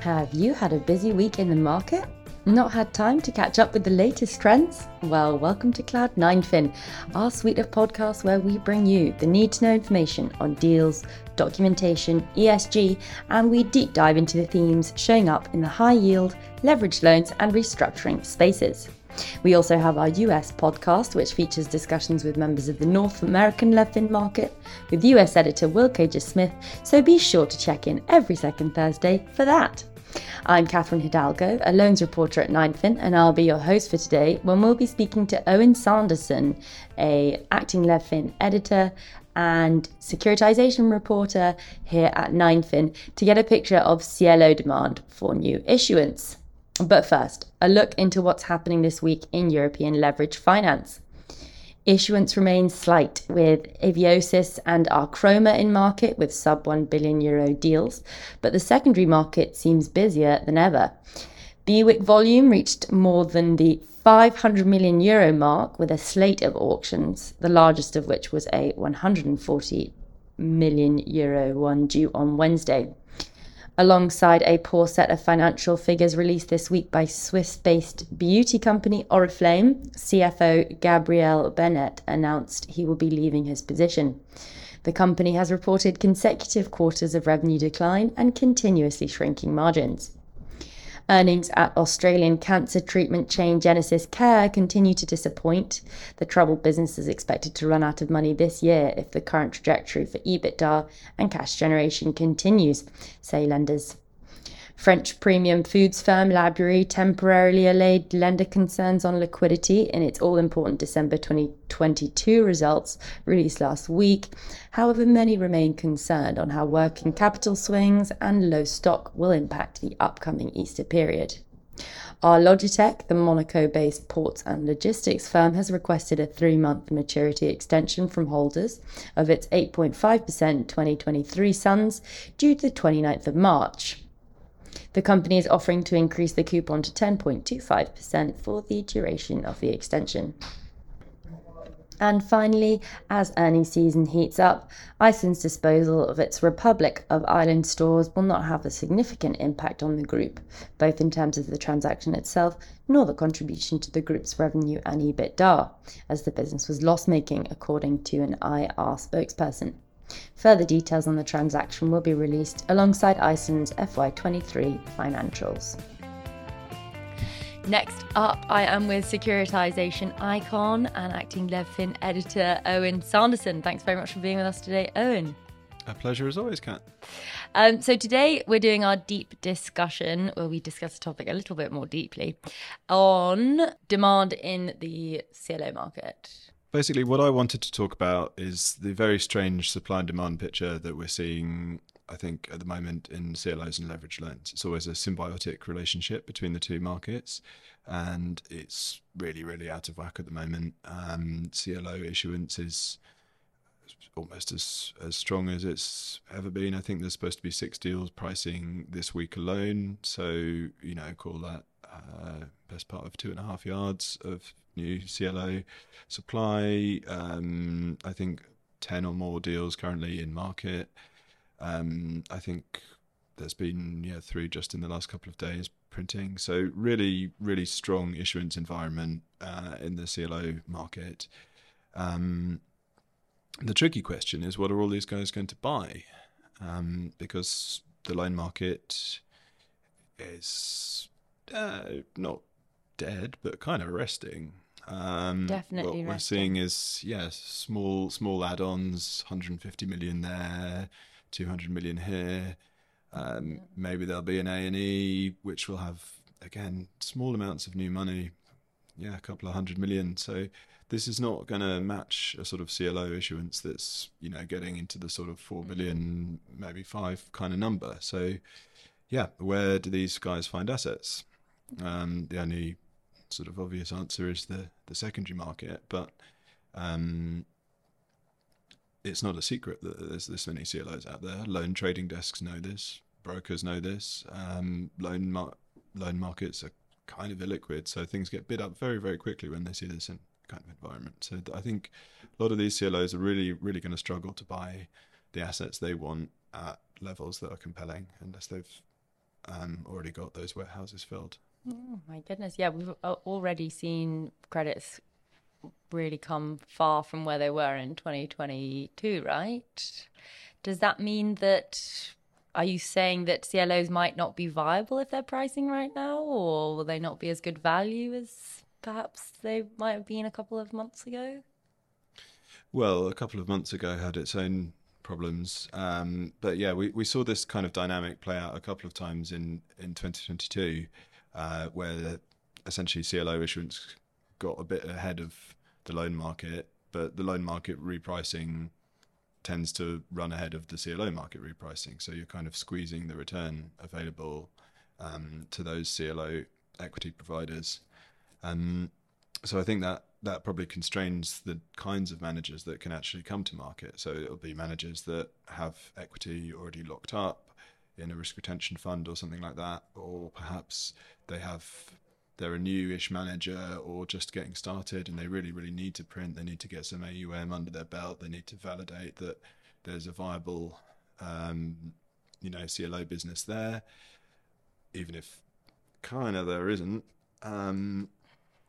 Have you had a busy week in the market? Not had time to catch up with the latest trends? Well, welcome to Cloud9fin, our suite of podcasts where we bring you the need to know information on deals, documentation, ESG, and we deep dive into the themes showing up in the high yield, leveraged loans, and restructuring spaces. We also have our US podcast, which features discussions with members of the North American LevFin market with US editor Will Caiger Smith, so be sure to check in every second Thursday for that. I'm Catherine Hidalgo, a loans reporter at 9fin, and I'll be your host for today when we'll be speaking to Owen Sanderson, a acting LevFin editor and securitization reporter here at 9fin, to get a picture of CLO demand for new issuance. But first, a look into what's happening this week in European leverage finance. Issuance remains slight, with Eviosys and Archroma in market with sub 1 billion euro deals, but the secondary market seems busier than ever. BWIC volume reached more than the 500 million euro mark with a slate of auctions, the largest of which was a 140 million euro one due on Wednesday alongside a poor set of financial figures released this week by Swiss based beauty company Oriflame, CFO Gabriel Bennett announced he will be leaving his position. The company has reported consecutive quarters of revenue decline and continuously shrinking margins. Earnings at Australian cancer treatment chain Genesis Care continue to disappoint. The troubled business is expected to run out of money this year if the current trajectory for EBITDA and cash generation continues, say lenders. French premium foods firm La temporarily allayed lender concerns on liquidity in its all important December 2022 results released last week. However, many remain concerned on how working capital swings and low stock will impact the upcoming Easter period. R-Logitech, the Monaco based ports and logistics firm, has requested a three month maturity extension from holders of its 8.5% 2023 SUNS due to the 29th of March. The company is offering to increase the coupon to 10.25% for the duration of the extension. And finally, as earnings season heats up, Iceland's disposal of its Republic of Ireland stores will not have a significant impact on the group, both in terms of the transaction itself nor the contribution to the group's revenue and EBITDA, as the business was loss making, according to an IR spokesperson. Further details on the transaction will be released alongside Iceland's FY23 financials. Next up, I am with securitization icon and acting LevFin editor Owen Sanderson. Thanks very much for being with us today, Owen. A pleasure as always, Kat. Um, so today we're doing our deep discussion, where we discuss the topic a little bit more deeply, on demand in the CLO market basically what I wanted to talk about is the very strange supply and demand picture that we're seeing. I think at the moment in CLOs and leverage loans, it's always a symbiotic relationship between the two markets, and it's really, really out of whack at the moment. Um, CLO issuance is almost as as strong as it's ever been. I think there's supposed to be six deals pricing this week alone, so you know, call that uh, best part of two and a half yards of new CLO supply. Um, I think 10 or more deals currently in market. Um, I think there's been yeah three just in the last couple of days printing. So really, really strong issuance environment uh, in the CLO market. Um, the tricky question is, what are all these guys going to buy? Um, because the loan market is uh, not dead, but kind of resting. Um, Definitely. What resting. we're seeing is yes, yeah, small small add-ons, 150 million there, 200 million here. Um, yeah. Maybe there'll be an A and E, which will have again small amounts of new money. Yeah, a couple of hundred million. So this is not going to match a sort of CLO issuance that's you know getting into the sort of four mm-hmm. billion, maybe five kind of number. So yeah, where do these guys find assets? Um, the only sort of obvious answer is the the secondary market, but um, it's not a secret that there's this many CLOs out there. Loan trading desks know this, brokers know this. Um, loan mar- loan markets are kind of illiquid, so things get bid up very very quickly when they see this in kind of environment. So I think a lot of these CLOs are really really going to struggle to buy the assets they want at levels that are compelling unless they've um, already got those warehouses filled. Oh my goodness. Yeah, we've already seen credits really come far from where they were in 2022, right? Does that mean that are you saying that CLOs might not be viable if they're pricing right now, or will they not be as good value as perhaps they might have been a couple of months ago? Well, a couple of months ago had its own problems, um, but yeah, we, we saw this kind of dynamic play out a couple of times in in 2022, uh, where essentially CLO issuance got a bit ahead of the loan market, but the loan market repricing tends to run ahead of the CLO market repricing. So you're kind of squeezing the return available um, to those CLO equity providers. Um, so I think that that probably constrains the kinds of managers that can actually come to market. So it'll be managers that have equity already locked up in a risk retention fund or something like that, or perhaps they have they're a newish manager or just getting started and they really, really need to print. They need to get some AUM under their belt. They need to validate that there's a viable, um, you know, CLO business there, even if kind of there isn't. Um,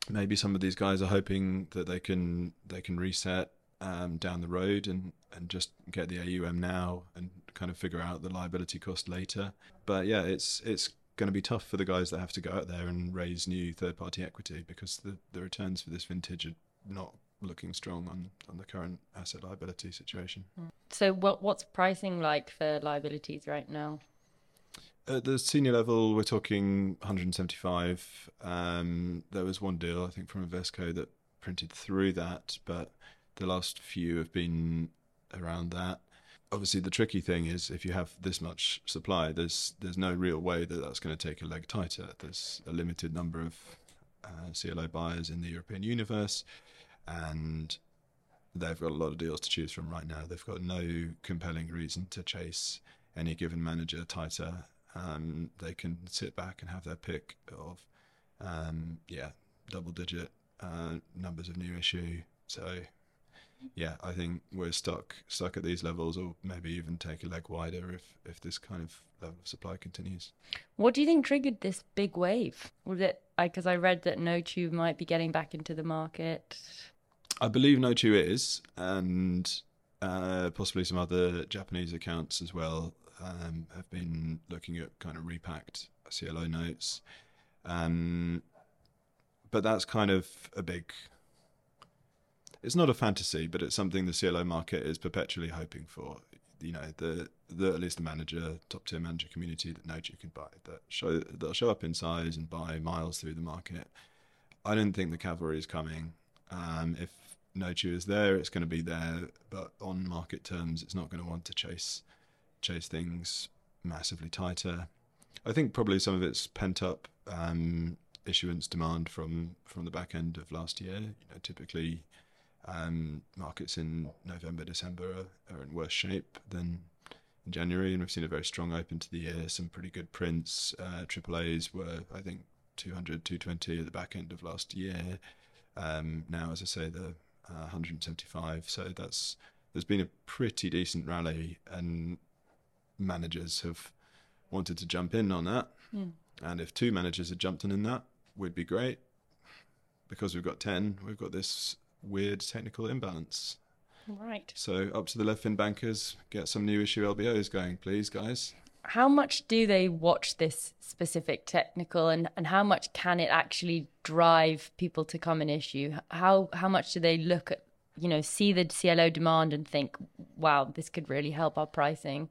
maybe some of these guys are hoping that they can they can reset um, down the road and and just get the AUM now and kind of figure out the liability cost later. But yeah, it's it's going to be tough for the guys that have to go out there and raise new third party equity because the, the returns for this vintage are not looking strong on, on the current asset liability situation. So what what's pricing like for liabilities right now? At the senior level, we're talking 175. Um, there was one deal, I think, from Invesco that printed through that, but the last few have been around that obviously the tricky thing is if you have this much supply, there's there's no real way that that's going to take a leg tighter. There's a limited number of uh, CLO buyers in the European universe, and they've got a lot of deals to choose from right now. They've got no compelling reason to chase any given manager tighter. Um, they can sit back and have their pick of, um, yeah, double digit uh, numbers of new issue. So yeah, I think we're stuck stuck at these levels, or maybe even take a leg wider if if this kind of level of supply continues. What do you think triggered this big wave? Was it because I, I read that Nochu might be getting back into the market? I believe Nochu is, and uh, possibly some other Japanese accounts as well um, have been looking at kind of repacked CLO notes. Um, but that's kind of a big it's not a fantasy, but it's something the CLO market is perpetually hoping for. You know, the the at least the manager, top tier manager community that knows you can buy that show they'll show up in size and buy miles through the market. I don't think the cavalry is coming. Um, if Nochu is there, it's going to be there, but on market terms, it's not going to want to chase chase things massively tighter. I think probably some of it's pent up um, issuance demand from from the back end of last year. You know, typically um, markets in November, December are, are, in worse shape than in January, and we've seen a very strong open to the year. Some pretty good prints. Uh, AAA's were, I think, 200, 220 at the back end of last year. Um, now, as I say, the uh, 175. So that's there's been a pretty decent rally, and managers have wanted to jump in on that. Mm. And if two managers had jumped in in that, we'd be great. Because we've got 10, we've got this weird technical imbalance. Right. So up to the LevFin bankers, get some new issue LBOs going, please, guys. How much do they watch this specific technical, and, and how much can it actually drive people to come and issue? How how much do they look at, you know, see the CLO demand and think, wow, this could really help our pricing?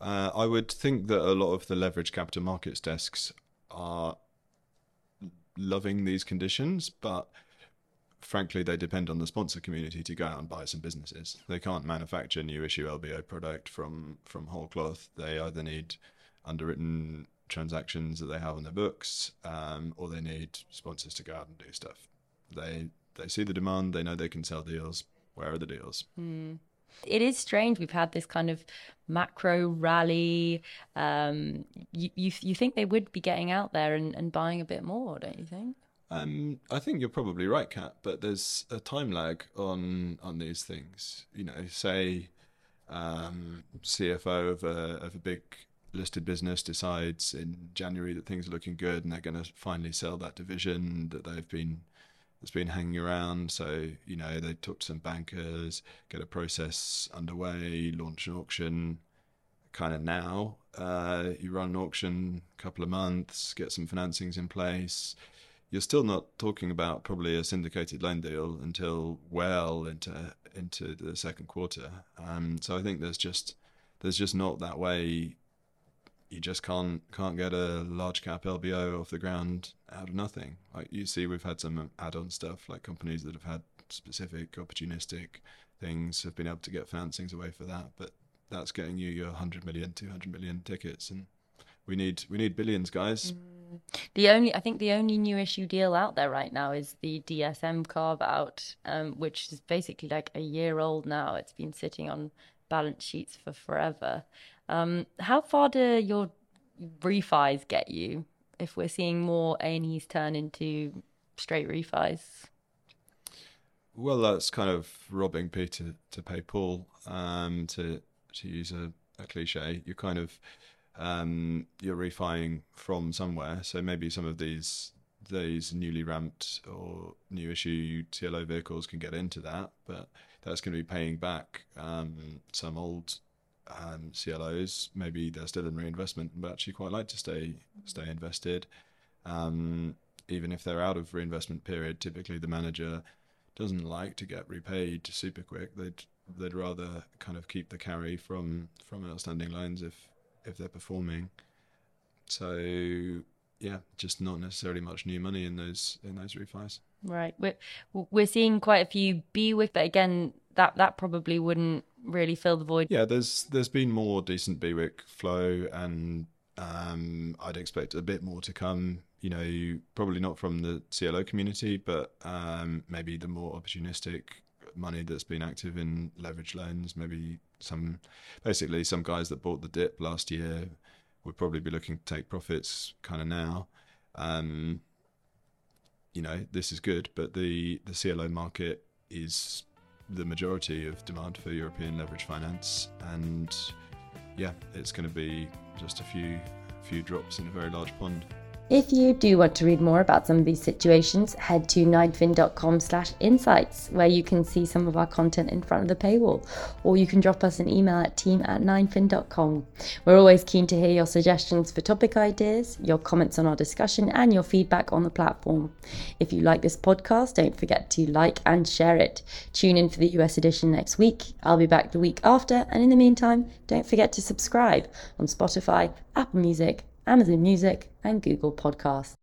Uh, I would think that a lot of the leverage capital markets desks are loving these conditions, but frankly, they depend on the sponsor community to go out and buy some businesses. They can't manufacture new issue LBO product from from whole cloth. They either need underwritten transactions that they have on their books, um, or they need sponsors to go out and do stuff. They they see the demand. They know they can sell deals. Where are the deals? Mm. It is strange. We've had this kind of macro rally. Um, you, you you think they would be getting out there and, and buying a bit more, don't you think? Um, I think you're probably right, Kat. But there's a time lag on on these things. You know, say um, CFO of a of a big listed business decides in January that things are looking good and they're going to finally sell that division that they've been that's been hanging around. So you know they talk to some bankers, get a process underway, launch an auction. Kind of now, uh, you run an auction, a couple of months, get some financings in place. You're still not talking about probably a syndicated loan deal until well into into the second quarter. Um, so I think there's just there's just not that way you just can't can't get a large cap LBO off the ground out of nothing. Like you see, we've had some add-on stuff, like companies that have had specific opportunistic things have been able to get financings away for that, but that's getting you your 100 million, 200 million tickets, and we need we need billions, guys. Mm. The only I think the only new issue deal out there right now is the DSM carve out, um, which is basically like a year old now. It's been sitting on balance sheets for forever. Um, how far do your refis get you if we're seeing more A&Es turn into straight refis? Well, that's kind of robbing Peter to pay Paul. Um, to to use a, a cliche, you're kind of um, you're refining from somewhere. So maybe some of these these newly ramped or new issue CLO vehicles can get into that, but that's going to be paying back um, some old um, CLOs. Maybe they're still in reinvestment, but actually quite like to stay stay invested. Um, even if they're out of reinvestment period, typically the manager doesn't like to get repaid super quick. They'd they'd rather kind of keep the carry from from outstanding loans if if they're performing. So yeah, just not necessarily much new money in those in those refis. Right. We're we're seeing quite a few BWIC, but again, that that probably wouldn't really fill the void. Yeah, there's there's been more decent BWIC flow, and um, I'd expect a bit more to come. You know, probably not from the CLO community, but um, maybe the more opportunistic money that's been active in leverage loans. Maybe some, basically, some guys that bought the dip last year would probably be looking to take profits kind of now. Um, you know, this is good, but the the CLO market is the majority of demand for European leverage finance, and yeah, it's going to be just a few few drops in a very large pond. If you do want to read more about some of these situations, head to 9fin.com slash insights, where you can see some of our content in front of the paywall, or you can drop us an email at team at 9fin.com. We're always keen to hear your suggestions for topic ideas, your comments on our discussion, and your feedback on the platform. If you like this podcast, don't forget to like and share it. Tune in for the US edition next week. I'll be back the week after, and in the meantime, don't forget to subscribe on Spotify, Apple Music, Amazon Music, and Google Podcasts.